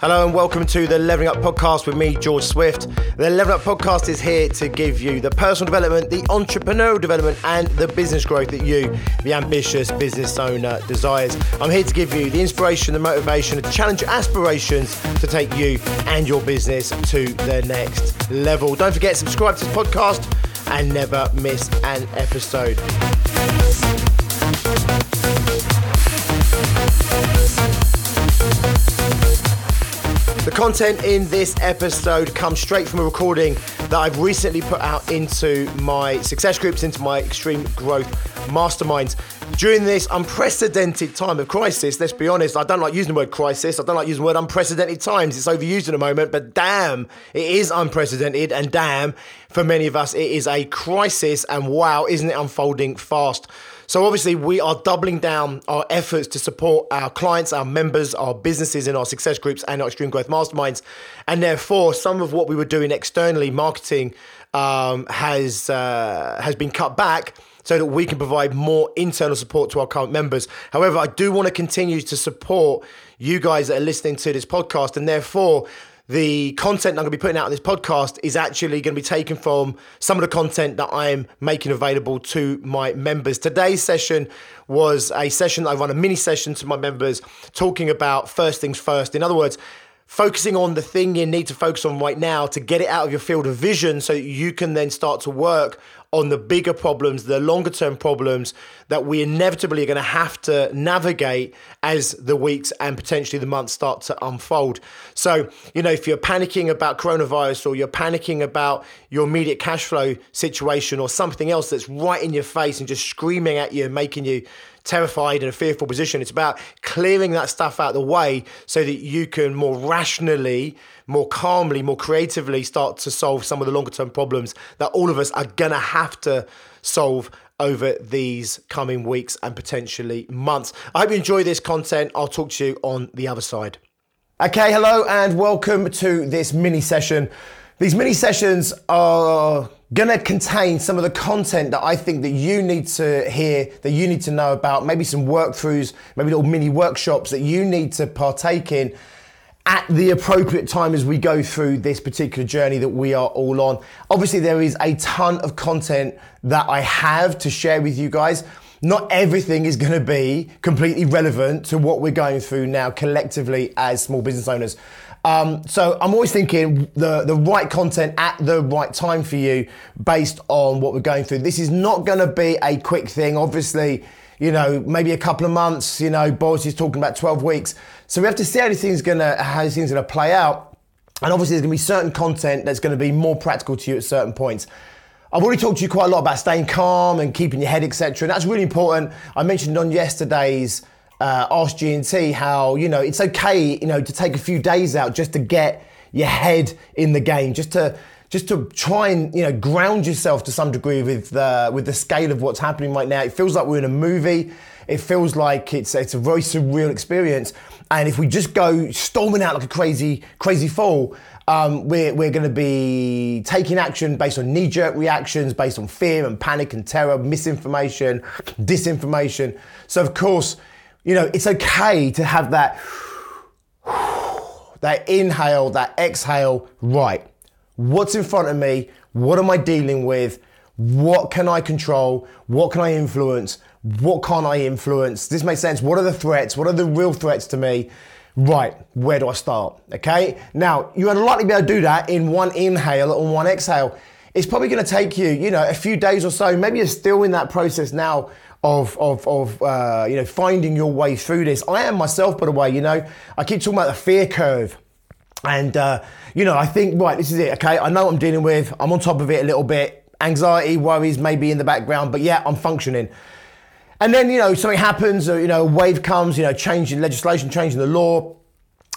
Hello and welcome to the Leveling Up Podcast with me, George Swift. The Leveling Up Podcast is here to give you the personal development, the entrepreneurial development, and the business growth that you, the ambitious business owner, desires. I'm here to give you the inspiration, the motivation, to challenge your aspirations to take you and your business to the next level. Don't forget, subscribe to this podcast and never miss an episode. The content in this episode comes straight from a recording that I've recently put out into my success groups, into my extreme growth masterminds. During this unprecedented time of crisis, let's be honest, I don't like using the word crisis. I don't like using the word unprecedented times. It's overused in a moment, but damn, it is unprecedented. And damn, for many of us, it is a crisis. And wow, isn't it unfolding fast? So obviously, we are doubling down our efforts to support our clients, our members, our businesses in our success groups and our extreme growth masterminds. And therefore, some of what we were doing externally, marketing, um, has uh, has been cut back so that we can provide more internal support to our current members. However, I do want to continue to support you guys that are listening to this podcast, and therefore the content I'm going to be putting out on this podcast is actually going to be taken from some of the content that I'm making available to my members. Today's session was a session I run a mini session to my members talking about first things first. In other words, focusing on the thing you need to focus on right now to get it out of your field of vision so you can then start to work on the bigger problems, the longer term problems that we inevitably are going to have to navigate as the weeks and potentially the months start to unfold. So, you know, if you're panicking about coronavirus or you're panicking about your immediate cash flow situation or something else that's right in your face and just screaming at you and making you terrified in a fearful position. It's about clearing that stuff out of the way so that you can more rationally, more calmly, more creatively start to solve some of the longer term problems that all of us are going to have to solve over these coming weeks and potentially months. I hope you enjoy this content. I'll talk to you on the other side. Okay, hello and welcome to this mini session. These mini sessions are going to contain some of the content that I think that you need to hear, that you need to know about, maybe some workthroughs, maybe little mini workshops that you need to partake in at the appropriate time as we go through this particular journey that we are all on. Obviously, there is a ton of content that I have to share with you guys. Not everything is going to be completely relevant to what we're going through now collectively as small business owners. Um, so I'm always thinking the, the right content at the right time for you based on what we're going through. This is not going to be a quick thing. Obviously, you know, maybe a couple of months, you know, Boris is talking about 12 weeks. So we have to see how things gonna, how things gonna play out. And obviously there's gonna be certain content that's gonna be more practical to you at certain points. I've already talked to you quite a lot about staying calm and keeping your head, etc. And that's really important. I mentioned on yesterday's uh, Ask G&T how, you know, it's okay, you know, to take a few days out just to get your head in the game, just to just to try and you know ground yourself to some degree with uh, with the scale of what's happening right now. It feels like we're in a movie. It feels like it's it's a very surreal experience. And if we just go storming out like a crazy crazy fool, um, we're we're going to be taking action based on knee jerk reactions, based on fear and panic and terror, misinformation, disinformation. So of course you know, it's okay to have that, that inhale, that exhale, right. What's in front of me? What am I dealing with? What can I control? What can I influence? What can't I influence? This makes sense. What are the threats? What are the real threats to me? Right, where do I start? Okay, now you're unlikely to be able to do that in one inhale or one exhale. It's probably going to take you, you know, a few days or so. Maybe you're still in that process now of of of uh, you know finding your way through this. I am myself, by the way. You know, I keep talking about the fear curve. And, uh, you know, I think, right, this is it, okay? I know what I'm dealing with. I'm on top of it a little bit. Anxiety, worries maybe in the background, but yeah, I'm functioning. And then, you know, something happens, or, you know, a wave comes, you know, changing legislation, changing the law.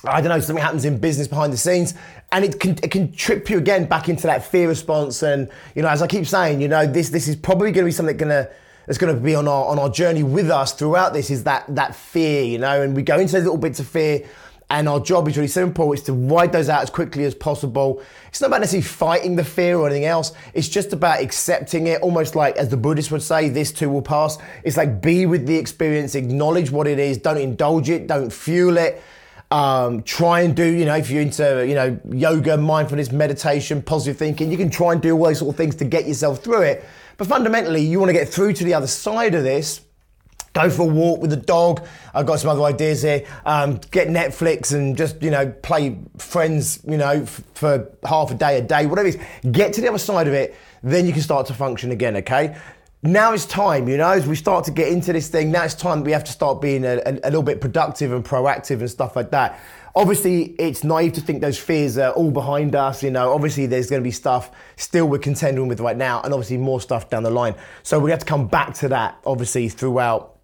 I don't know, something happens in business behind the scenes, and it can, it can trip you again back into that fear response. And, you know, as I keep saying, you know, this, this is probably going to be something going to that's going to be on our on our journey with us throughout this is that that fear, you know, and we go into those little bits of fear. And our job is really simple. It's to ride those out as quickly as possible. It's not about necessarily fighting the fear or anything else. It's just about accepting it, almost like, as the Buddhists would say, this too will pass. It's like be with the experience, acknowledge what it is, don't indulge it, don't fuel it. Um, try and do, you know, if you're into, you know, yoga, mindfulness, meditation, positive thinking, you can try and do all those sort of things to get yourself through it. But fundamentally, you want to get through to the other side of this. Go for a walk with the dog. I've got some other ideas here. Um, get Netflix and just, you know, play friends, you know, f- for half a day, a day, whatever it is. Get to the other side of it, then you can start to function again, okay? now it's time, you know, as we start to get into this thing, now it's time we have to start being a, a, a, little bit productive and proactive and stuff like that. Obviously, it's naive to think those fears are all behind us, you know. Obviously, there's going to be stuff still we're contending with right now, and obviously more stuff down the line. So we have to come back to that, obviously, throughout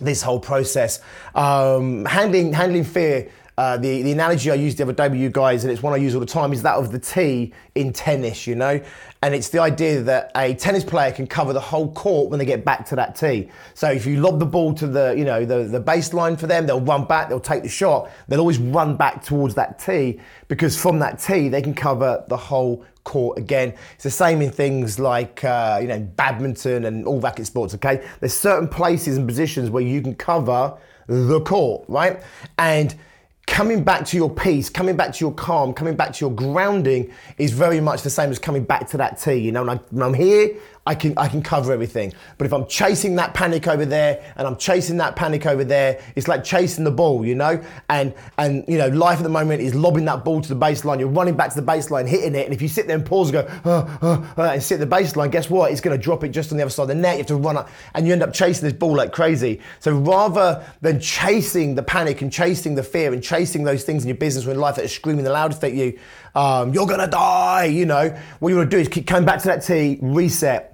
this whole process. Um, handling handling fear uh, the, the analogy I used the other day with you guys, and it's one I use all the time, is that of the tee in tennis, you know? And it's the idea that a tennis player can cover the whole court when they get back to that tee. So if you lob the ball to the, you know, the, the baseline for them, they'll run back, they'll take the shot, they'll always run back towards that tee because from that tee they can cover the whole court again. It's the same in things like, uh, you know, badminton and all racket sports, okay? There's certain places and positions where you can cover the court, right? And coming back to your peace, coming back to your calm, coming back to your grounding is very much the same as coming back to that tee. You know, when, I, I'm here, I can I can cover everything. But if I'm chasing that panic over there and I'm chasing that panic over there, it's like chasing the ball, you know. And and you know, life at the moment is lobbing that ball to the baseline. You're running back to the baseline, hitting it, and if you sit there and pause, and go uh, uh, and sit at the baseline, guess what? It's to drop it just on the other side of the net. You have to run up, and you end up chasing this ball like crazy. So rather than chasing the panic and chasing the fear and chasing those things in your business in life that screaming the loudest at you, um, you're gonna die. You know what you want to do is keep coming back to that tee, reset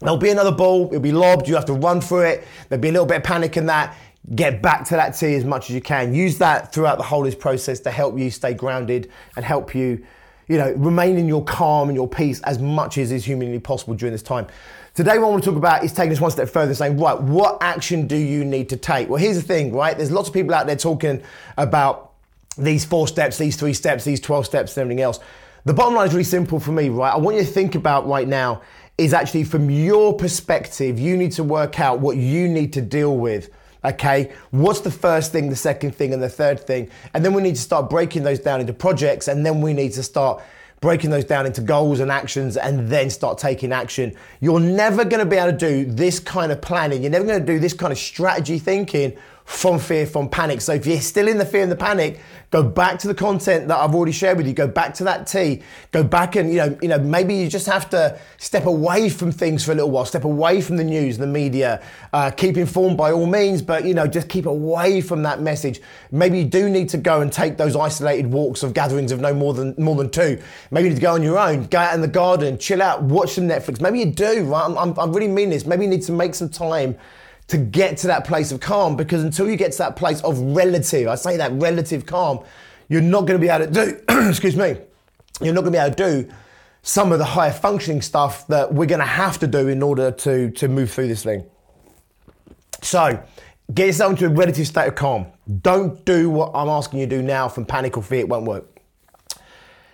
There'll be another ball, it'll be lobbed, you have to run through it. There'll be a little bit of panic in that. Get back to that tee as much as you can. Use that throughout the whole process to help you stay grounded and help you, you know, remain in your calm and your peace as much as is humanly possible during this time. Today, what I want to talk about is taking this one step further, saying, right, what action do you need to take? Well, here's the thing, right? There's lots of people out there talking about these four steps, these three steps, these 12 steps, and everything else. The bottom line is really simple for me, right? I want you to think about right now is actually from your perspective, you need to work out what you need to deal with. Okay, what's the first thing, the second thing, and the third thing? And then we need to start breaking those down into projects, and then we need to start breaking those down into goals and actions, and then start taking action. You're never gonna be able to do this kind of planning, you're never gonna do this kind of strategy thinking from fear, from panic. So if you're still in the fear and the panic, go back to the content that I've already shared with you. Go back to that tee. Go back and you know, you know, maybe you just have to step away from things for a little while. Step away from the news, the media. Uh, keep informed by all means, but you know, just keep away from that message. Maybe you do need to go and take those isolated walks of gatherings of no more than more than two. Maybe you need to go on your own. Go out in the garden, chill out, watch some Netflix. Maybe you do. Right? I'm, I'm, I really mean this. Maybe you need to make some time to get to that place of calm because until you get to that place of relative, I say that relative calm, you're not going to be able to do, excuse me, you're not going to be able to do some of the higher functioning stuff that we're going to have to do in order to, to move through this thing. So, get yourself into a relative state of calm. Don't do what I'm asking you to do now from panic or fear, it won't work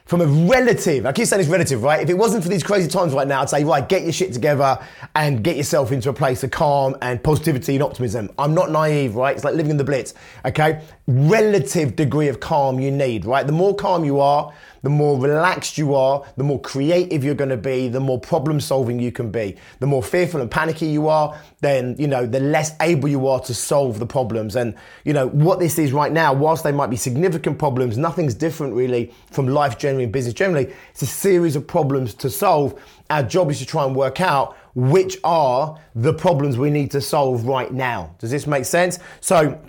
from a relative, I keep saying it's relative, right? If it wasn't for these crazy times right now, I'd say, right, get your shit together and get yourself into a place of calm and positivity and optimism. I'm not naive, right? It's like living in the blitz, okay? Relative degree of calm you need, right? The more calm you are, the more relaxed you are, the more creative you're going to be, the more problem solving you can be. The more fearful and panicky you are, then, you know, the less able you are to solve the problems. And, you know, what this is right now, whilst they might be significant problems, nothing's different really from life generally and business generally. It's a series of problems to solve. Our job is to try and work out which are the problems we need to solve right now. Does this make sense? So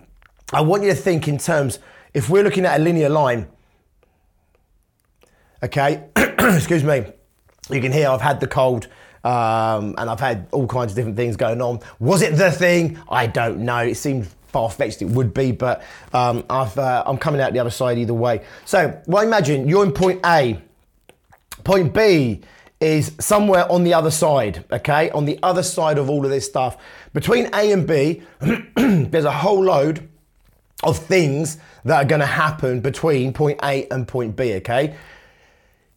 I want you to think in terms, if we're looking at a linear line, Okay, excuse me. You can hear I've had the cold. Um, and I've had all kinds of different things going on. Was it the thing? I don't know. It seemed far fetched it would be, but um, i am uh, coming out the other side either way. So, well, imagine you're in point A. Point B is somewhere on the other side, okay? On the other side of all of this stuff. Between A and B, there's a whole load of things that are going to happen between point A and point B, okay?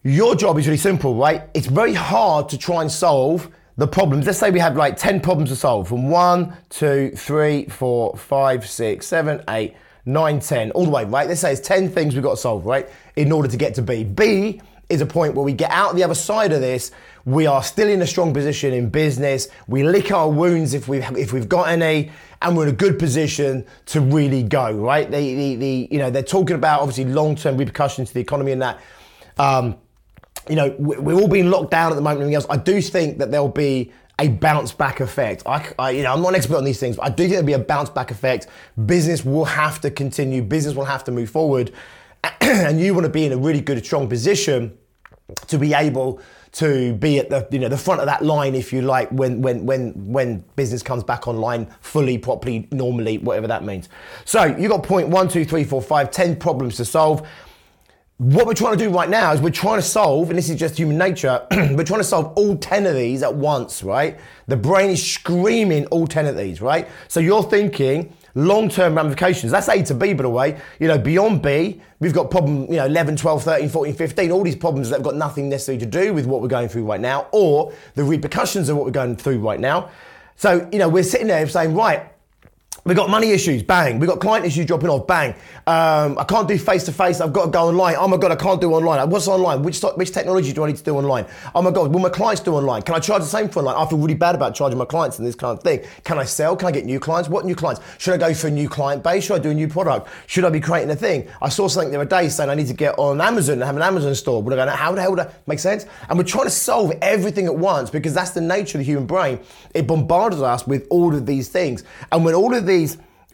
Your job is really simple, right? It's very hard to try and solve the problems. Let's say we have like 10 problems to solve from one, two, three, four, five, six, seven, eight, nine, 10, all the way, right? Let's say it's 10 things we've got to solve, right? In order to get to B. B is a point where we get out the other side of this. We are still in a strong position in business. We lick our wounds if we've if we've got any, and we're in a good position to really go. Right? The, the, the you know they're talking about obviously long term repercussions to the economy and that. Um, you know we're all being locked down at the moment. And else. I do think that there'll be a bounce back effect. I, I, you know, I'm not an expert on these things, but I do think there'll be a bounce back effect. Business will have to continue. Business will have to move forward. and you want to be in a really good, strong position to be able to be at the you know the front of that line if you like when when when when business comes back online fully properly normally whatever that means so you got point one two three four five ten problems to solve what we're trying to do right now is we're trying to solve, and this is just human nature, we're trying to solve all 10 of these at once, right? The brain is screaming all 10 of these, right? So you're thinking, long-term ramifications. That's A to B, by the way. You know, beyond B, we've got problem, you know, 11, 12, 13, 14, 15, all these problems that have got nothing necessarily to do with what we're going through right now or the repercussions of what we're going through right now. So, you know, we're sitting there saying, right, we got money issues, bang. We got client issues dropping off, bang. Um, I can't do face to face. I've got to go online. Oh my god, I can't do online. What's online? Which which technology do I need to do online? Oh my god, will my clients do online? Can I charge the same for online? I feel really bad about charging my clients and this kind of thing. Can I sell? Can I get new clients? What new clients? Should I go for a new client base? Should I do a new product? Should I be creating a thing? I saw something the other day saying I need to get on Amazon and have an Amazon store. Would I go? How the hell would that make sense? And we're trying to solve everything at once because that's the nature of the human brain. It bombards us with all of these things, and when all of these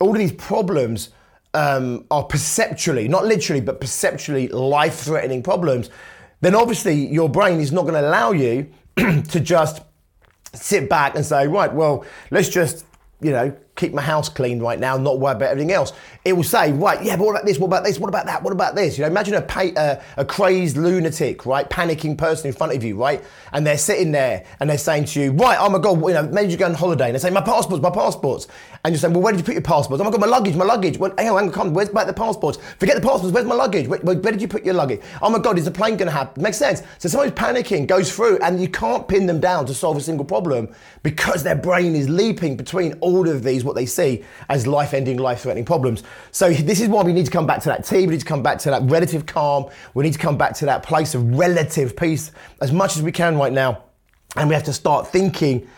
all of these problems um, are perceptually, not literally, but perceptually life threatening problems, then obviously your brain is not going to allow you to just sit back and say, right, well, let's just, you know, keep my house clean right now, not worry about everything else. It will say, right, yeah, but what about this? What about this? What about that? What about this? You know, imagine a, uh, a crazed lunatic, right, panicking person in front of you, right, and they're sitting there and they're saying to you, right, oh my god, you know, maybe you go on holiday and they say, my passports, my passports, and you're saying, well, where did you put your passports? Oh my god, my luggage, my luggage. Well, hang on, hang on, come, where's back the passports? Forget the passports. Where's my luggage? Where, where, where did you put your luggage? Oh my god, is the plane going to happen? Makes sense. So someone's panicking, goes through, and you can't pin them down to solve a single problem because their brain is leaping between all of these what they see as life ending, life threatening problems. So, this is why we need to come back to that T, we need to come back to that relative calm, we need to come back to that place of relative peace as much as we can right now. And we have to start thinking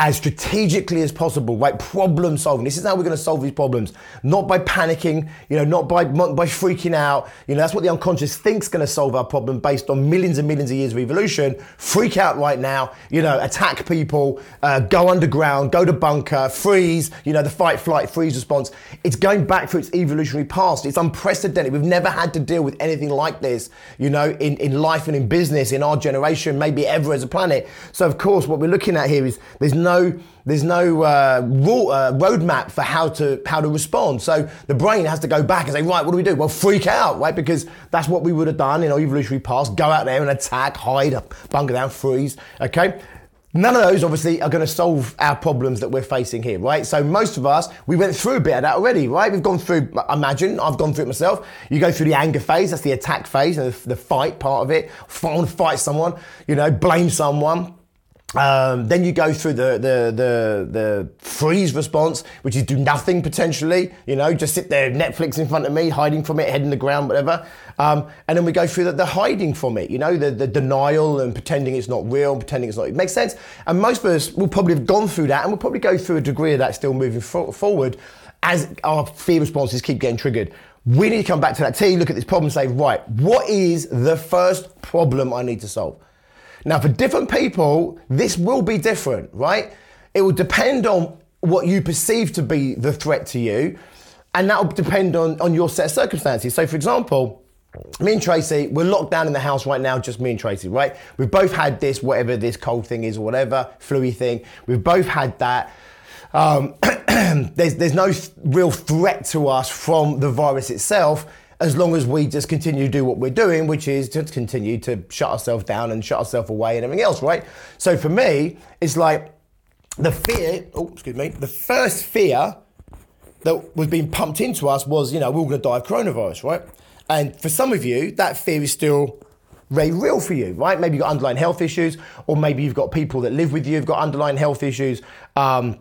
as strategically as possible, right? Problem solving. This is how we're going to solve these problems, not by panicking, you know, not by by freaking out. You know, that's what the unconscious thinks going to solve our problem based on millions and millions of years of evolution. Freak out right now, you know, attack people, uh, go underground, go to bunker, freeze. You know, the fight, flight, freeze response. It's going back through its evolutionary past. It's unprecedented. We've never had to deal with anything like this, you know, in in life and in business in our generation, maybe ever as a planet. So of course, what we're looking at here is there's no no there's no uh, rule, uh, roadmap for how to how to respond. So the brain has to go back and say, right, what do we do? Well, freak out, right? Because that's what we would have done in our evolutionary past. Go out there and attack, hide, bunker down, freeze. Okay. None of those obviously are going to solve our problems that we're facing here, right? So most of us, we went through a bit of that already, right? We've gone through, imagine, I've gone through it myself. You go through the anger phase, that's the attack phase, the fight part of it. Want to fight someone, you know, blame someone, um, then you go through the, the, the, the freeze response, which is do nothing potentially, you know, just sit there, Netflix in front of me, hiding from it, head in the ground, whatever. Um, and then we go through the, the, hiding from it, you know, the, the denial and pretending it's not real, pretending it's not, it makes sense. And most of us will probably have gone through that and we'll probably go through a degree of that still moving forward as our fear responses keep getting triggered. We need to come back to that T, look at this problem say, right, what is the first problem I need to solve? Now, for different people, this will be different, right? It will depend on what you perceive to be the threat to you, and that will depend on, on your set of circumstances. So, for example, me and Tracy, we're locked down in the house right now, just me and Tracy, right? We've both had this, whatever this cold thing is or whatever, fluey thing. We've both had that. Um, there's, there's no th- real threat to us from the virus itself as long as we just continue to do what we're doing, which is to continue to shut ourselves down and shut ourselves away and everything else, right? So for me, it's like the fear, oh, excuse me, the first fear that was being pumped into us was, you know, we're all going to die of coronavirus, right? And for some of you, that fear is still very real for you, right? Maybe you've got underlying health issues, or maybe you've got people that live with you who've got underlying health issues. Um,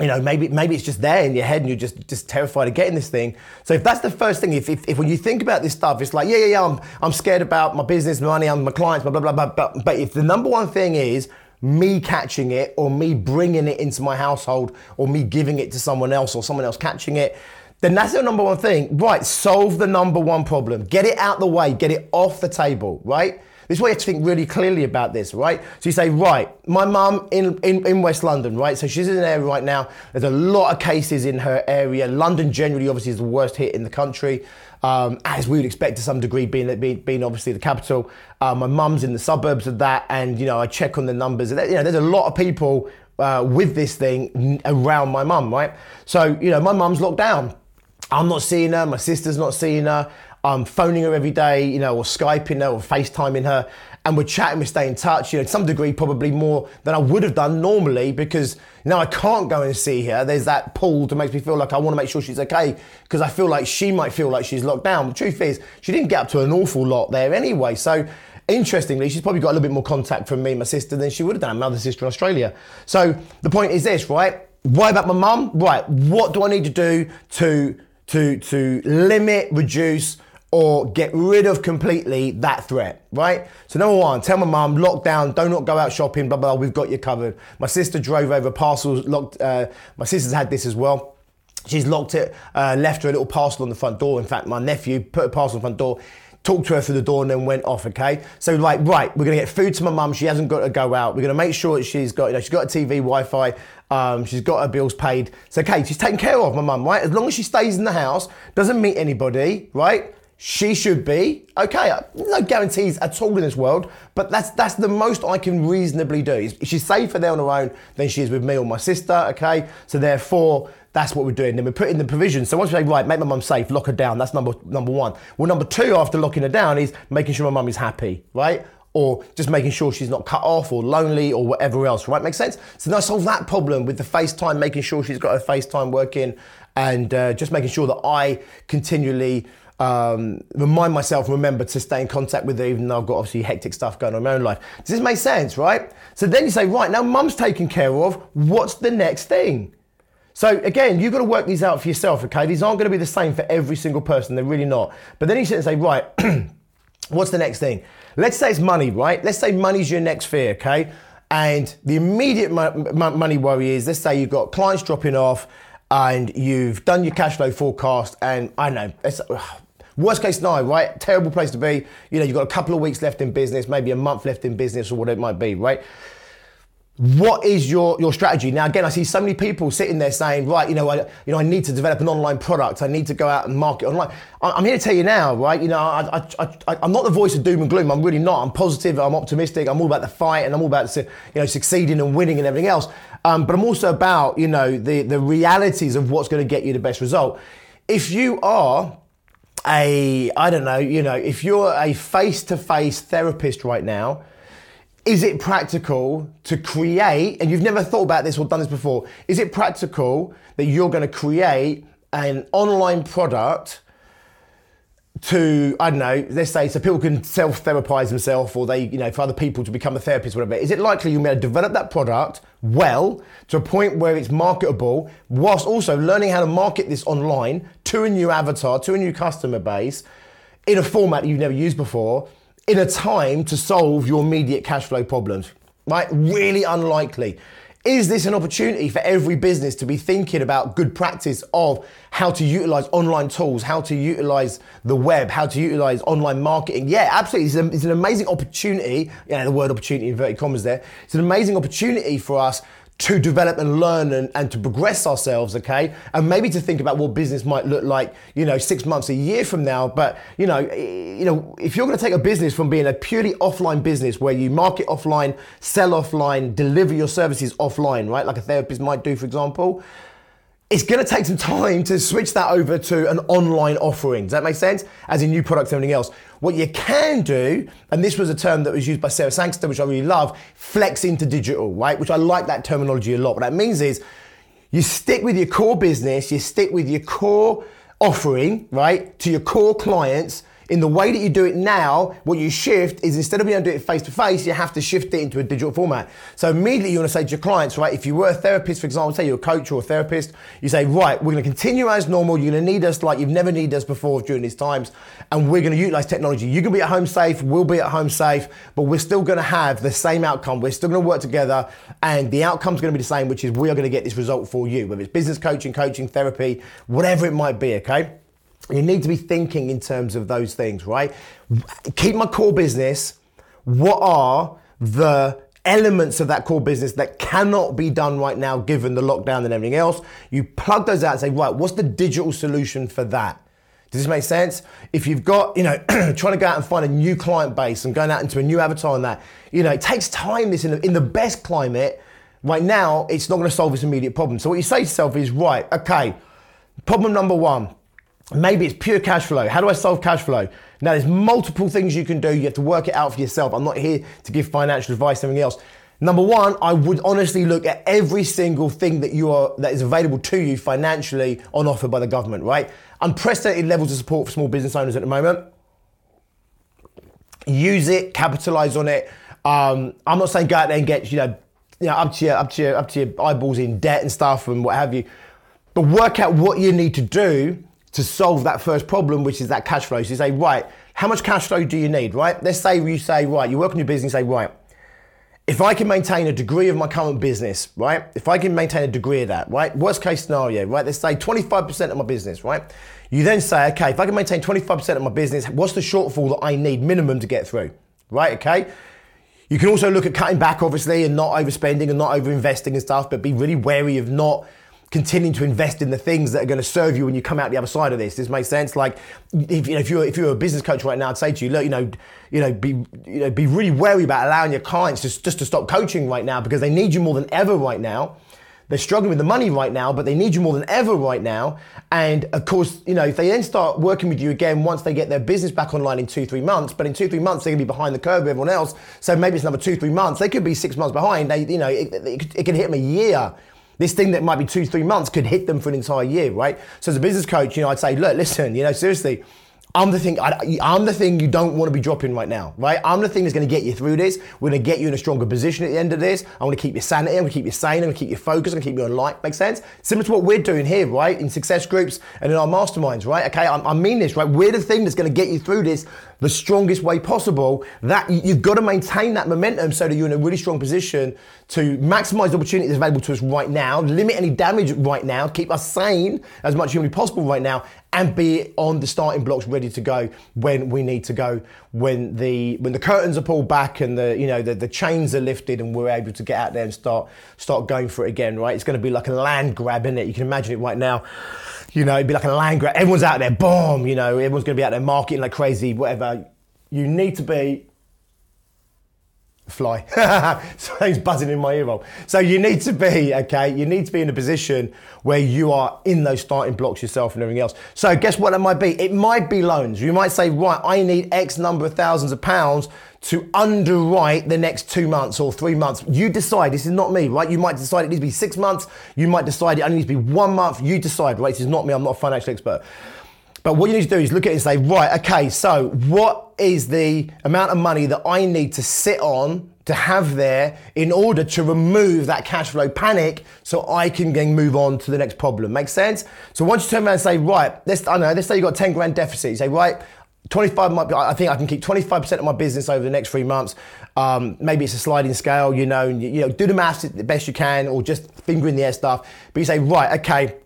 you know, maybe maybe it's just there in your head and you're just just terrified of getting this thing. So if that's the first thing, if, if, if when you think about this stuff, it's like, yeah, yeah, yeah, I'm, I'm scared about my business, money, I'm my clients, blah, blah, blah, blah. But, but if the number one thing is me catching it or me bringing it into my household or me giving it to someone else or someone else catching it, then that's the number one thing. Right, solve the number one problem. Get it out the way, get it off the table, right? This is why you have to think really clearly about this, right? So you say, right, my mum in, in, in West London, right? So she's in an area right now. There's a lot of cases in her area. London generally, obviously, is the worst hit in the country. Um, as we would expect to some degree, being being, being obviously the capital. Uh, my mum's in the suburbs of that, and you know I check on the numbers. You know, there's a lot of people uh, with this thing around my mum, right? So you know, my mum's locked down. I'm not seeing her. My sister's not seeing her. I'm phoning her every day, you know, or Skyping her or FaceTiming her, and we're chatting, we stay in touch, you know, to some degree, probably more than I would have done normally because now I can't go and see her. There's that pull to make me feel like I want to make sure she's okay because I feel like she might feel like she's locked down. The truth is, she didn't get up to an awful lot there anyway. So, interestingly, she's probably got a little bit more contact from me my sister than she would have done, my other sister in Australia. So, the point is this, right? Why about my mum? Right, what do I need to do to to to limit, reduce, or get rid of completely that threat, right? So number one, tell my mum, lockdown, do not go out shopping, blah, blah, we've got you covered. My sister drove over parcels, locked, uh, my sister's had this as well. She's locked it, uh, left her a little parcel on the front door. In fact, my nephew put a parcel on the front door, talked to her through the door and then went off, okay? So like, right, we're gonna get food to my mum, she hasn't got to go out. We're gonna make sure that she's got, you know, she's got a TV, Wi-Fi, um, she's got her bills paid. So okay, she's taken care of, my mum, right? As long as she stays in the house, doesn't meet anybody, right? She should be okay. No guarantees at all in this world, but that's that's the most I can reasonably do. She's safer there on her own than she is with me or my sister. Okay, so therefore that's what we're doing. Then we put in the provisions. So once we say right, make my mum safe, lock her down. That's number number one. Well, number two after locking her down is making sure my mum is happy, right? Or just making sure she's not cut off or lonely or whatever else, right? Makes sense? So now solve that problem with the FaceTime, making sure she's got her FaceTime working and uh, just making sure that I continually um, remind myself, remember to stay in contact with her, even though I've got obviously hectic stuff going on in my own life. Does this make sense, right? So then you say, right, now mum's taken care of, what's the next thing? So again, you've got to work these out for yourself, okay? These aren't going to be the same for every single person, they're really not. But then you sit and say, right, what's the next thing? Let's say it's money, right? Let's say money's your next fear, okay? And the immediate money worry is, let's say you've got clients dropping off and you've done your cash flow forecast and I know, Worst case scenario, right? Terrible place to be. You know, you've got a couple of weeks left in business, maybe a month left in business or whatever it might be, right? What is your, your strategy? Now, again, I see so many people sitting there saying, right, you know, I, you know, I need to develop an online product. I need to go out and market online. I'm here to tell you now, right? You know, I, I, I, I'm not the voice of doom and gloom. I'm really not. I'm positive. I'm optimistic. I'm all about the fight and I'm all about, you know, succeeding and winning and everything else. Um, but I'm also about, you know, the, the realities of what's going to get you the best result. If you are a, I don't know, you know, if you're a face to face therapist right now, is it practical to create, and you've never thought about this or done this before, is it practical that you're going to create an online product to I don't know, let's say so people can self-therapize themselves or they, you know, for other people to become a therapist, whatever. Is it likely you'll be to develop that product well to a point where it's marketable, whilst also learning how to market this online to a new avatar, to a new customer base, in a format you've never used before, in a time to solve your immediate cash flow problems? Right? Really unlikely. Is this an opportunity for every business to be thinking about good practice of how to utilize online tools, how to utilize the web, how to utilize online marketing? Yeah, absolutely. It's, an amazing opportunity. Yeah, the word opportunity, inverted commas there. It's an amazing opportunity for us to develop and learn and, and to progress ourselves, okay? And maybe to think about what business might look like, you know, six months, a year from now. But, you know, you know, if you're gonna take a business from being a purely offline business where you market offline, sell offline, deliver your services offline, right? Like a therapist might do, for example, it's going to take some time to switch that over to an online offering. Does that make sense? As in new products and everything else. What you can do, and this was a term that was used by Sarah Sangster, which I really love, flex into digital, right? Which I like that terminology a lot. What that means is you stick with your core business, you stick with your core offering, right, to your core clients, in the way that you do it now, what you shift is instead of being able to do it face to face, you have to shift it into a digital format. So immediately you want to say to your clients, right, if you were a therapist, for example, say you're a coach or a therapist, you say, right, we're going to continue as normal. You're going to need us like you've never needed us before during these times. And we're going to utilize technology. You can be at home safe, we'll be at home safe, but we're still going to have the same outcome. We're still going to work together and the outcome's going to be the same, which is we are going to get this result for you, whether it's business coaching, coaching, therapy, whatever it might be, okay? You need to be thinking in terms of those things, right? Keep my core business. What are the elements of that core business that cannot be done right now given the lockdown and everything else? You plug those out and say, right, what's the digital solution for that? Does this make sense? If you've got, you know, trying to go out and find a new client base and going out into a new avatar and that, you know, it takes time. This in the, in the best climate, right now, it's not going to solve this immediate problem. So what you say to yourself is, right, okay, problem number one, Maybe it's pure cash flow. How do I solve cash flow? Now, there's multiple things you can do. You have to work it out for yourself. I'm not here to give financial advice, anything else. Number one, I would honestly look at every single thing that you are that is available to you financially on offer by the government. Right? Unprecedented levels of support for small business owners at the moment. Use it, capitalize on it. Um, I'm not saying go out there and get you know, you know up to your up to your up to your eyeballs in debt and stuff and what have you, but work out what you need to do to solve that first problem, which is that cash flow. So you say, right, how much cash flow do you need, right? Let's say you say, right, you work on your business, you say, right, if I can maintain a degree of my current business, right? If I can maintain a degree of that, right? Worst case scenario, right? Let's say 25% of my business, right? You then say, okay, if I can maintain 25% of my business, what's the shortfall that I need minimum to get through, right? Okay. You can also look at cutting back, obviously, and not overspending and not overinvesting and stuff, but be really wary of not continuing to invest in the things that are going to serve you when you come out the other side of this. This makes sense. Like if, you know, if you're if you're a business coach right now, I'd say to you, look, you know, you know, be you know, be really wary about allowing your clients just just to stop coaching right now because they need you more than ever right now. They're struggling with the money right now, but they need you more than ever right now. And of course, you know, if they then start working with you again once they get their business back online in two, three months, but in two, three months they're gonna be behind the curve with everyone else. So maybe it's another two, three months. They could be six months behind. They, you know, it, it, it can hit them a year this thing that might be two, three months could hit them for an entire year, right? So as a business coach, you know, I'd say, look, listen, you know, seriously, I'm the thing. I, am the thing you don't want to be dropping right now, right? I'm the thing that's going to get you through this. We're going to get you in a stronger position at the end of this. I want to keep your sanity. I'm going to keep you sane. I'm going to keep you focused. I'm going to keep you on light. Make sense? Similar to what we're doing here, right? In success groups and in our masterminds, right? Okay, I, I mean this, right? We're the thing that's going to get you through this the strongest way possible. That you've got to maintain that momentum so that you're in a really strong position to maximize the opportunities available to us right now, limit any damage right now, keep us sane as much as humanly possible right now, and be on the starting blocks ready to go when we need to go when the when the curtains are pulled back and the you know the, the chains are lifted and we're able to get out there and start start going for it again right? It's to be like a land grab in it you can imagine it right now. You know it'd be like a land grab. Everyone's out there boom you know everyone's to be out there marketing like crazy whatever you need to be fly. Something's buzzing in my ear. So you need to be, okay, you need to be in a position where you are in those starting blocks yourself and everything else. So guess what that might be? It might be loans. You might say, right, I need X number of thousands of pounds to underwrite the next two months or three months. You decide, this is not me, right? You might decide it needs to be six months. You might decide it only needs to be one month. You decide, right? This is not me, I'm not a financial expert. But what you need to do is look at it and say, right, okay, so what is the amount of money that I need to sit on to have there in order to remove that cash flow panic so I can then move on to the next problem. Make sense? So once you turn around and say, right, let's, I know, let's say you've got 10 grand deficit. You say, right, 25 might be, I think I can keep 25% of my business over the next three months. Um, maybe it's a sliding scale, you know, you, you know, do the maths the best you can or just finger in the air stuff. But you say, right, okay,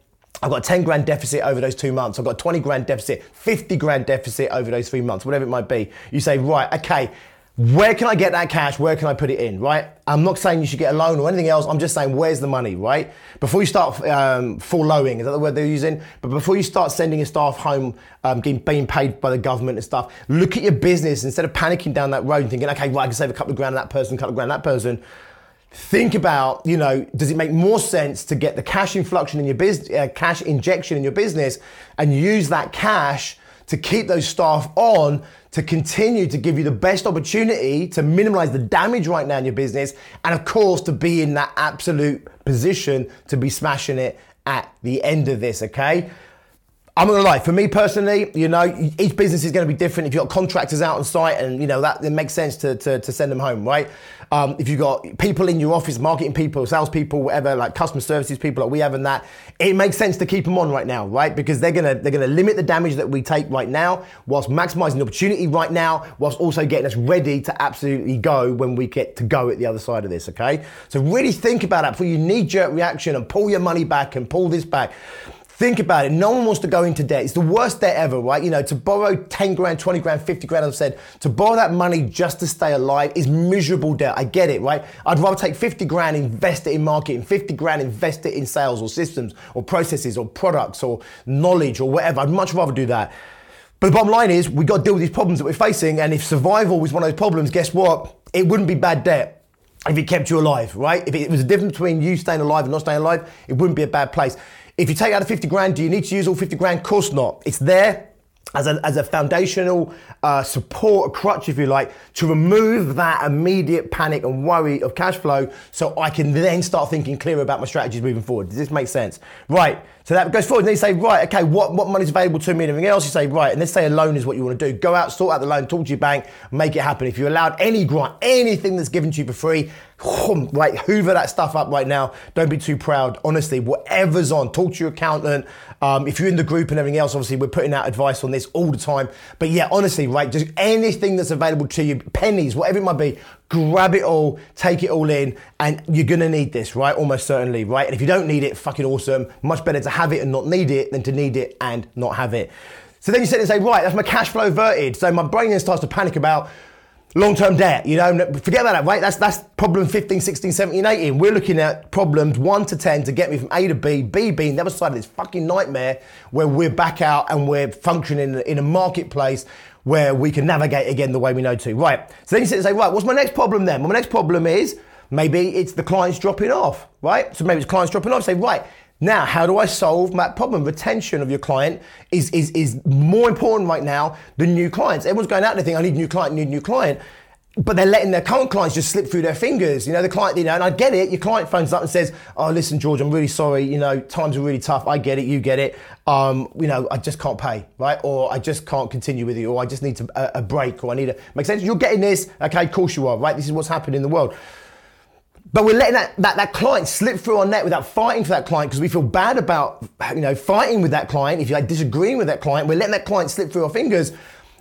I've got a 10 grand deficit over those two months. I've got a 20 grand deficit, 50 grand deficit over those three months, whatever it might be. You say, right, okay, where can I get that cash? Where can I put it in, right? I'm not saying you should get a loan or anything else. I'm just saying, where's the money, right? Before you start um, is that the word they're using? But before you start sending your staff home, um, getting, being paid by the government and stuff, look at your business instead of panicking down that road and thinking, okay, right, I can save a couple of grand on that person, a couple of grand on that person think about, you know, does it make more sense to get the cash influx in your business, uh, cash injection in your business, and use that cash to keep those staff on to continue to give you the best opportunity to minimize the damage right now in your business, and of course to be in that absolute position to be smashing it at the end of this. Okay. I'm not gonna lie. For me personally, you know, each business is to be different. If you've got contractors out on site, and you know that it makes sense to, to, to send them home, right? Um, if you've got people in your office, marketing people, sales people, whatever, like customer services people, like we have in that, it makes sense to keep them on right now, right? Because they're gonna they're gonna limit the damage that we take right now, whilst maximizing the opportunity right now, whilst also getting us ready to absolutely go when we get to go at the other side of this. Okay, so really think about that before you knee jerk reaction and pull your money back and pull this back. Think about it. No one wants to go into debt. It's the worst debt ever, right? You know, to borrow 10 grand, 20 grand, 50 grand, I've said, to borrow that money just to stay alive is miserable debt. I get it, right? I'd rather take 50 grand, invest it in marketing, 50 grand, invest it in sales or systems or processes or products or knowledge or whatever. I'd much rather do that. But the bottom line is, we've got to deal with these problems that we're facing. And if survival was one of those problems, guess what? It wouldn't be bad debt if it kept you alive, right? If it was a difference between you staying alive and not staying alive, it wouldn't be a bad place. If you take out the 50 grand, do you need to use all 50 grand? Of course not. It's there as a, as a foundational uh, support, a crutch, if you like, to remove that immediate panic and worry of cash flow so I can then start thinking clearer about my strategies moving forward. Does this make sense? Right. So that goes forward. And then you say, right, okay, what, what money's available to me and everything else? You say, right, and let's say a loan is what you want to do. Go out, sort out the loan, talk to your bank, make it happen. If you're allowed any grant, anything that's given to you for free, right, hoover that stuff up right now. Don't be too proud. Honestly, whatever's on, talk to your accountant. Um, if you're in the group and everything else, obviously we're putting out advice on this all the time. But yeah, honestly, right, just anything that's available to you, pennies, whatever it might be, grab it all, take it all in, and you're gonna need this, right? Almost certainly, right? And if you don't need it, fucking awesome. Much better to have it and not need it than to need it and not have it. So then you sit and say, right, that's my cash flow verted. So my brain then starts to panic about long-term debt, you know, forget about that, right? That's that's problem 15, 16, 17, 18. We're looking at problems 1 to 10 to get me from A to B, B being the other side of this fucking nightmare where we're back out and we're functioning in a marketplace where we can navigate again the way we know to. Right. So then you sit and say, right, what's my next problem then? Well, my next problem is maybe it's the clients dropping off, right? So maybe it's clients dropping off. Say, right, now, how do I solve that problem? Retention of your client is, is, is more important right now than new clients. Everyone's going out there thinking, I need a new client, need a new client. But they're letting their current clients just slip through their fingers. You know, the client, you know, and I get it. Your client phones up and says, Oh, listen, George, I'm really sorry. You know, times are really tough. I get it. You get it. Um, you know, I just can't pay, right? Or I just can't continue with you, or I just need to, a, a break, or I need to make sense. You're getting this. Okay, of course you are, right? This is what's happening in the world. But we're letting that, that, that client slip through our net without fighting for that client because we feel bad about you know fighting with that client. If you're like disagreeing with that client, we're letting that client slip through our fingers.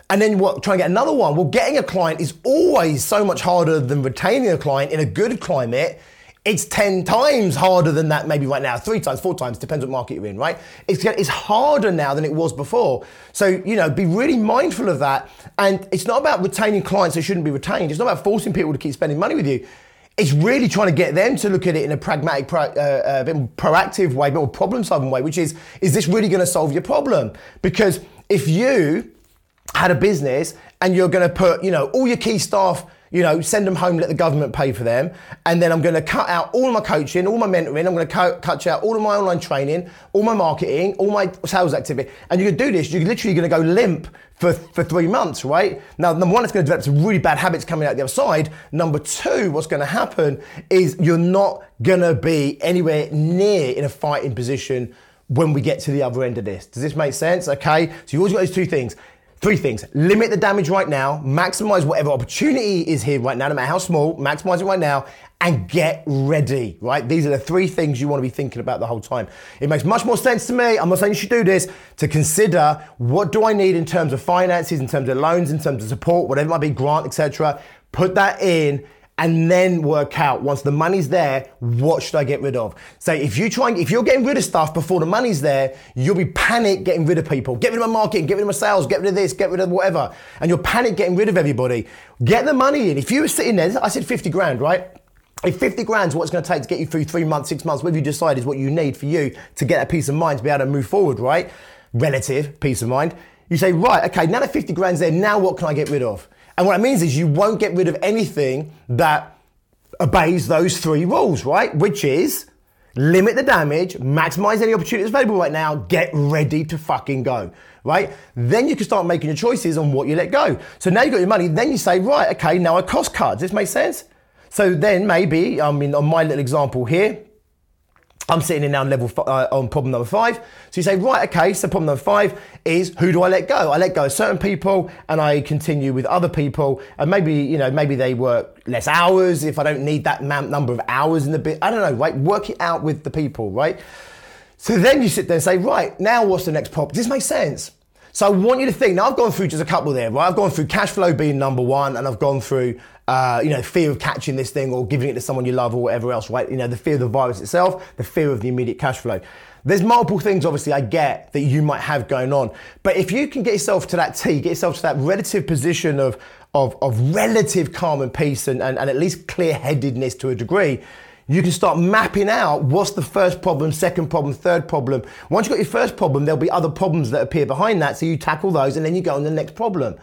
And then what? Try and get another one. Well, getting a client is always so much harder than retaining a client in a good climate. It's 10 times harder than that, maybe right now, three times, four times, depends what market you're in, right? It's, it's harder now than it was before. So, you know, be really mindful of that. And it's not about retaining clients that shouldn't be retained. It's not about forcing people to keep spending money with you it's really trying to get them to look at it in a pragmatic, pro, uh, a bit more proactive way, a bit more problem-solving way, which is, is this really going to solve your problem? Because if you had a business and you're going to put, you know, all your key staff you know, send them home, let the government pay for them. And then I'm going to cut out all my coaching, all my mentoring. I'm going to cut, out all of my online training, all my marketing, all my sales activity. And you can do this. You're literally going to go limp for, for three months, right? Now, number one, it's going to develop some really bad habits coming out the other side. Number two, what's going to happen is you're not going to be anywhere near in a fighting position when we get to the other end of this. Does this make sense? Okay. So you always got those two things. Three things. Limit the damage right now, maximize whatever opportunity is here right now, no matter how small, maximize it right now, and get ready, right? These are the three things you want to be thinking about the whole time. It makes much more sense to me, I'm not saying you should do this, to consider what do I need in terms of finances, in terms of loans, in terms of support, whatever it might be, grant, etc. Put that in and then work out once the money's there, what should I get rid of? So if you try, if you're getting rid of stuff before the money's there, you'll be panic getting rid of people. Get rid of my marketing, get rid of my sales, get rid of this, get rid of whatever. And you're panic getting rid of everybody. Get the money in. If you were sitting there, I said 50 grand, right? If 50 grand is what it's going to take to get you through three months, six months, whatever you decide is what you need for you to get that peace of mind to be able to move forward, right? Relative peace of mind. You say, right, okay, now that 50 grand's there, now what can I get rid of? And what it means is you won't get rid of anything that obeys those three rules, right? Which is limit the damage, maximize any opportunities available right now, get ready to fucking go, right? Then you can start making your choices on what you let go. So now you've got your money, then you say, right, okay, now I cost. Does this make sense? So then maybe, I mean, on my little example here, I'm sitting in now on level uh, on problem number five. So you say, right, okay. So problem number five is who do I let go? I let go of certain people, and I continue with other people, and maybe you know maybe they work less hours if I don't need that number of hours in the bit. I don't know, right? Work it out with the people, right? So then you sit there and say, right, now what's the next problem? Does this make sense? So I want you to think. Now I've gone through just a couple there, right? I've gone through cash flow being number one, and I've gone through, uh, you know, fear of catching this thing or giving it to someone you love or whatever else, right? You know, the fear of the virus itself, the fear of the immediate cash flow. There's multiple things, obviously, I get that you might have going on, but if you can get yourself to that tee, get yourself to that relative position of of, of relative calm and peace and, and, and at least clear headedness to a degree, you can start mapping out what's the first problem, second problem, third problem. Once you've got your first problem, there'll be other problems that appear behind that. So you tackle those and then you go on the next problem.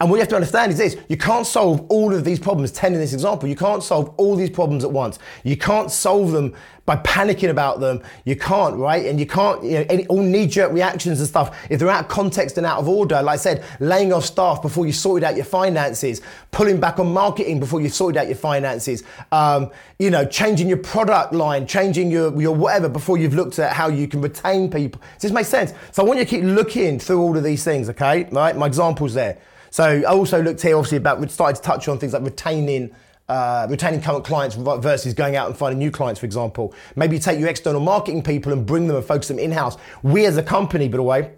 And what you have to understand is this you can't solve all of these problems, 10 in this example. You can't solve all these problems at once. You can't solve them by panicking about them. You can't, right? And you can't, you know, any, all knee jerk reactions and stuff, if they're out of context and out of order, like I said, laying off staff before you sorted out your finances, pulling back on marketing before you sorted out your finances, um, you know, changing your product line, changing your, your whatever before you've looked at how you can retain people. Does this make sense? So I want you to keep looking through all of these things, okay? Right? My examples there. So I also looked here, obviously, about we started to touch on things like retaining. Uh, retaining current clients versus going out and finding new clients, for example. Maybe take your external marketing people and bring them and focus them in house. We, as a company, by the way,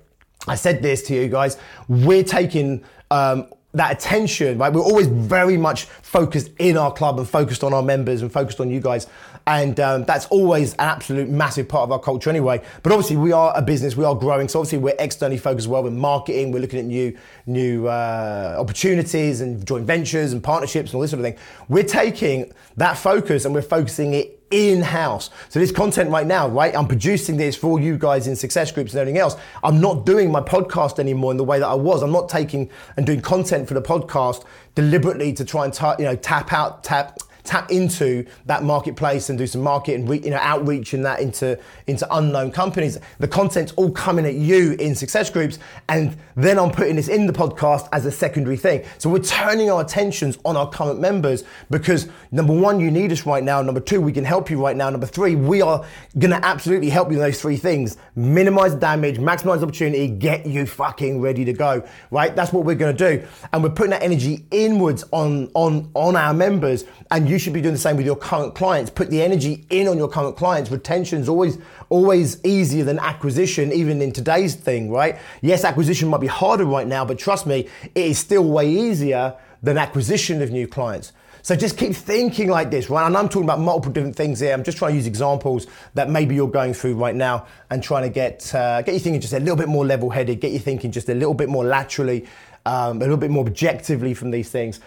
I said this to you guys, we're taking um, that attention, right? We're always very much focused in our club and focused on our members and focused on you guys. And um, that's always an absolute massive part of our culture anyway. But obviously, we are a business, we are growing. So obviously, we're externally focused as well with marketing. We're looking at new new uh, opportunities and joint ventures and partnerships and all this sort of thing. We're taking that focus and we're focusing it in-house. So this content right now, right? I'm producing this for you guys in success groups and everything else. I'm not doing my podcast anymore in the way that I was. I'm not taking and doing content for the podcast deliberately to try and you know tap out tap tap into that marketplace and do some market and re, you know outreach and that into into unknown companies. The content's all coming at you in success groups, and then I'm putting this in the podcast as a secondary thing. So we're turning our attentions on our current members because number one, you need us right now. Number two, we can help you right now. Number three, we are gonna absolutely help you in those three things: minimize damage, maximize opportunity, get you fucking ready to go. Right? That's what we're gonna do, and we're putting that energy inwards on on on our members and you should be doing the same with your current clients. Put the energy in on your current clients. Retention is always always easier than acquisition, even in today's thing, right? Yes, acquisition might be harder right now, but trust me, it is still way easier than acquisition of new clients. So just keep thinking like this, right? And I'm talking about multiple different things here. I'm just trying to use examples that maybe you're going through right now and trying to get uh, get you thinking just a little bit more level-headed, get you thinking just a little bit more laterally, um, a little bit more objectively from these things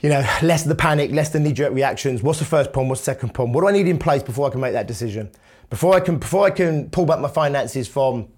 you know, less the panic, less the knee-jerk reactions. What's the first problem? What's the second problem? What do I need in place before I can make that decision? Before I can, before I can pull back my finances from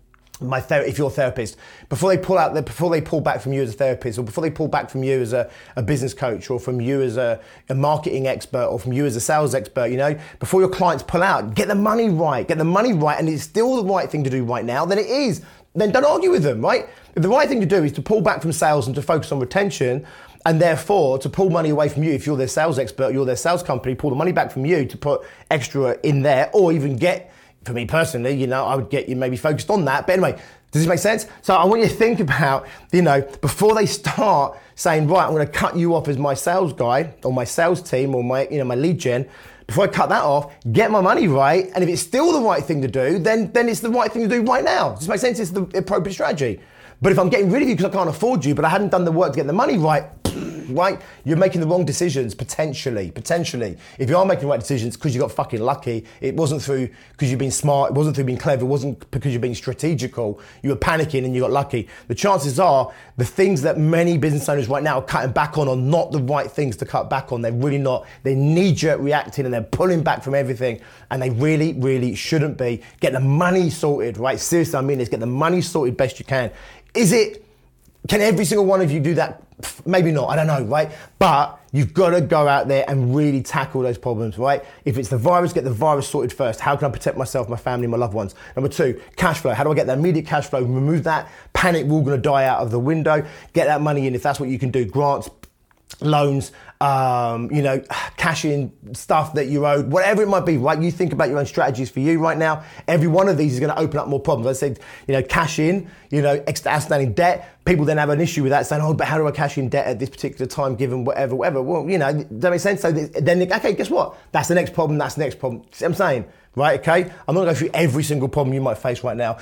my ther- if you're a therapist, before they pull out, the, before they pull back from you as a therapist, or before they pull back from you as a, a business coach, or from you as a, a, marketing expert, or from you as a sales expert, you know, before your clients pull out, get the money right, get the money right, and it's still the right thing to do right now. Then it is. Then don't argue with them, right? If the right thing to do is to pull back from sales and to focus on retention, and therefore, to pull money away from you, if you're their sales expert, you're their sales company, pull the money back from you to put extra in there, or even get, for me personally, you know, I would get you maybe focused on that. But anyway, does this make sense? So I want you to think about, you know, before they start saying, right, I'm going to cut you off as my sales guy or my sales team or my, you know, my lead gen. Before I cut that off, get my money right, and if it's still the right thing to do, then then it's the right thing to do right now. Does this make sense? It's the appropriate strategy. But if I'm getting rid of you because I can't afford you, but I hadn't done the work to get the money right, right? You're making the wrong decisions potentially. Potentially, if you are making the right decisions because you got fucking lucky, it wasn't through because you've been smart, it wasn't through being clever, it wasn't because you're being strategical. You were panicking and you got lucky. The chances are the things that many business owners right now are cutting back on are not the right things to cut back on. They're really not. They're knee-jerk reacting and they're pulling back from everything, and they really, really shouldn't be. Get the money sorted, right? Seriously, I mean this. Get the money sorted best you can. Is it Can every single one of you do that? Maybe not, I don't know, right? But you've got to go out there and really tackle those problems, right? If it's the virus, get the virus sorted first. How can I protect myself, my family, my loved ones? Number two, cash flow. How do I get that immediate cash flow? Remove that. Panic, we're all going to die out of the window. Get that money in if that's what you can do. Grants, loans, um, you know, cash in stuff that you owe, whatever it might be, right? You think about your own strategies for you right now. Every one of these is going to open up more problems. I said, you know, cash in, you know, outstanding debt. People then have an issue with that, saying, oh, but how do I cash in debt at this particular time, given whatever, whatever? Well, you know, that make sense? So then, okay, guess what? That's the next problem. That's the next problem. See what I'm saying, right? Okay, I'm not going to go through every single problem you might face right now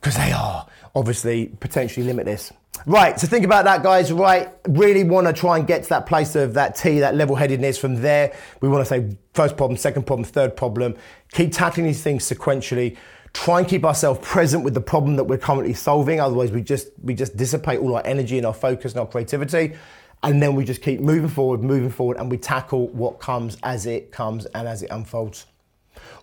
because they are obviously potentially limitless. Right, so think about that, guys. Right, really want to try and get to that place of that tee, that level headedness. From there, we want to say first problem, second problem, third problem. Keep tackling these things sequentially. Try and keep ourselves present with the problem that we're currently solving. Otherwise, we just we just dissipate all our energy and our focus and our creativity. And then we just keep moving forward, moving forward, and we tackle what comes as it comes and as it unfolds.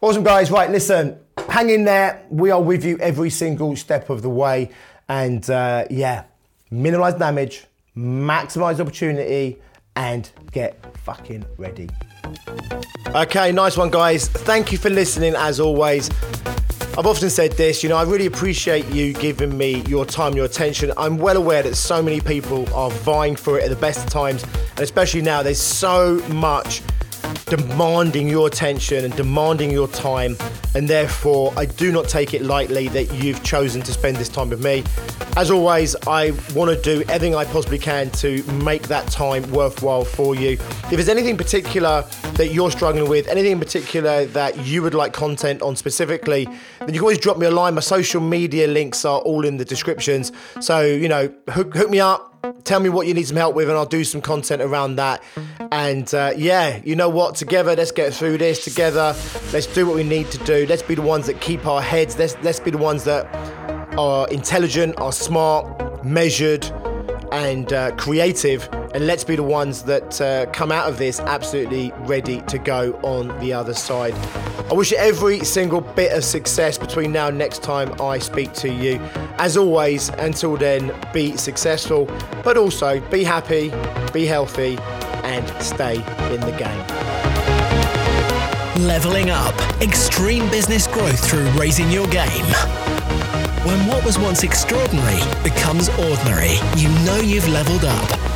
Awesome, guys. Right, listen, hang in there. We are with you every single step of the way. And uh, yeah, minimize damage, maximize opportunity, and get fucking ready. Okay, nice one, guys. Thank you for listening as always. I've often said this, you know, I really appreciate you giving me your time, your attention. I'm well aware that so many people are vying for it at the best of times, and especially now, there's so much demanding your attention and demanding your time, and therefore I do not take it lightly that you've chosen to spend this time with me. As always, I want to do everything I possibly can to make that time worthwhile for you. If there's anything particular that you're struggling with, anything in particular that you would like content on specifically, then you can always drop me a line. My social media links are all in the descriptions. So, you know, hook, hook me up tell me what you need some help with and I'll do some content around that. And uh, yeah, you know what? Together, let's get through this together. Let's do what we need to do. Let's be the ones that keep our heads. Let's let's be the ones that are intelligent, are smart, measured, and uh, creative. And let's be the ones that uh, come out of this absolutely ready to go on the other side. I wish you every single bit of success between now and next time I speak to you. As always, until then, be successful, but also be happy, be healthy, and stay in the game. Leveling up extreme business growth through raising your game. When what was once extraordinary becomes ordinary, you know you've leveled up.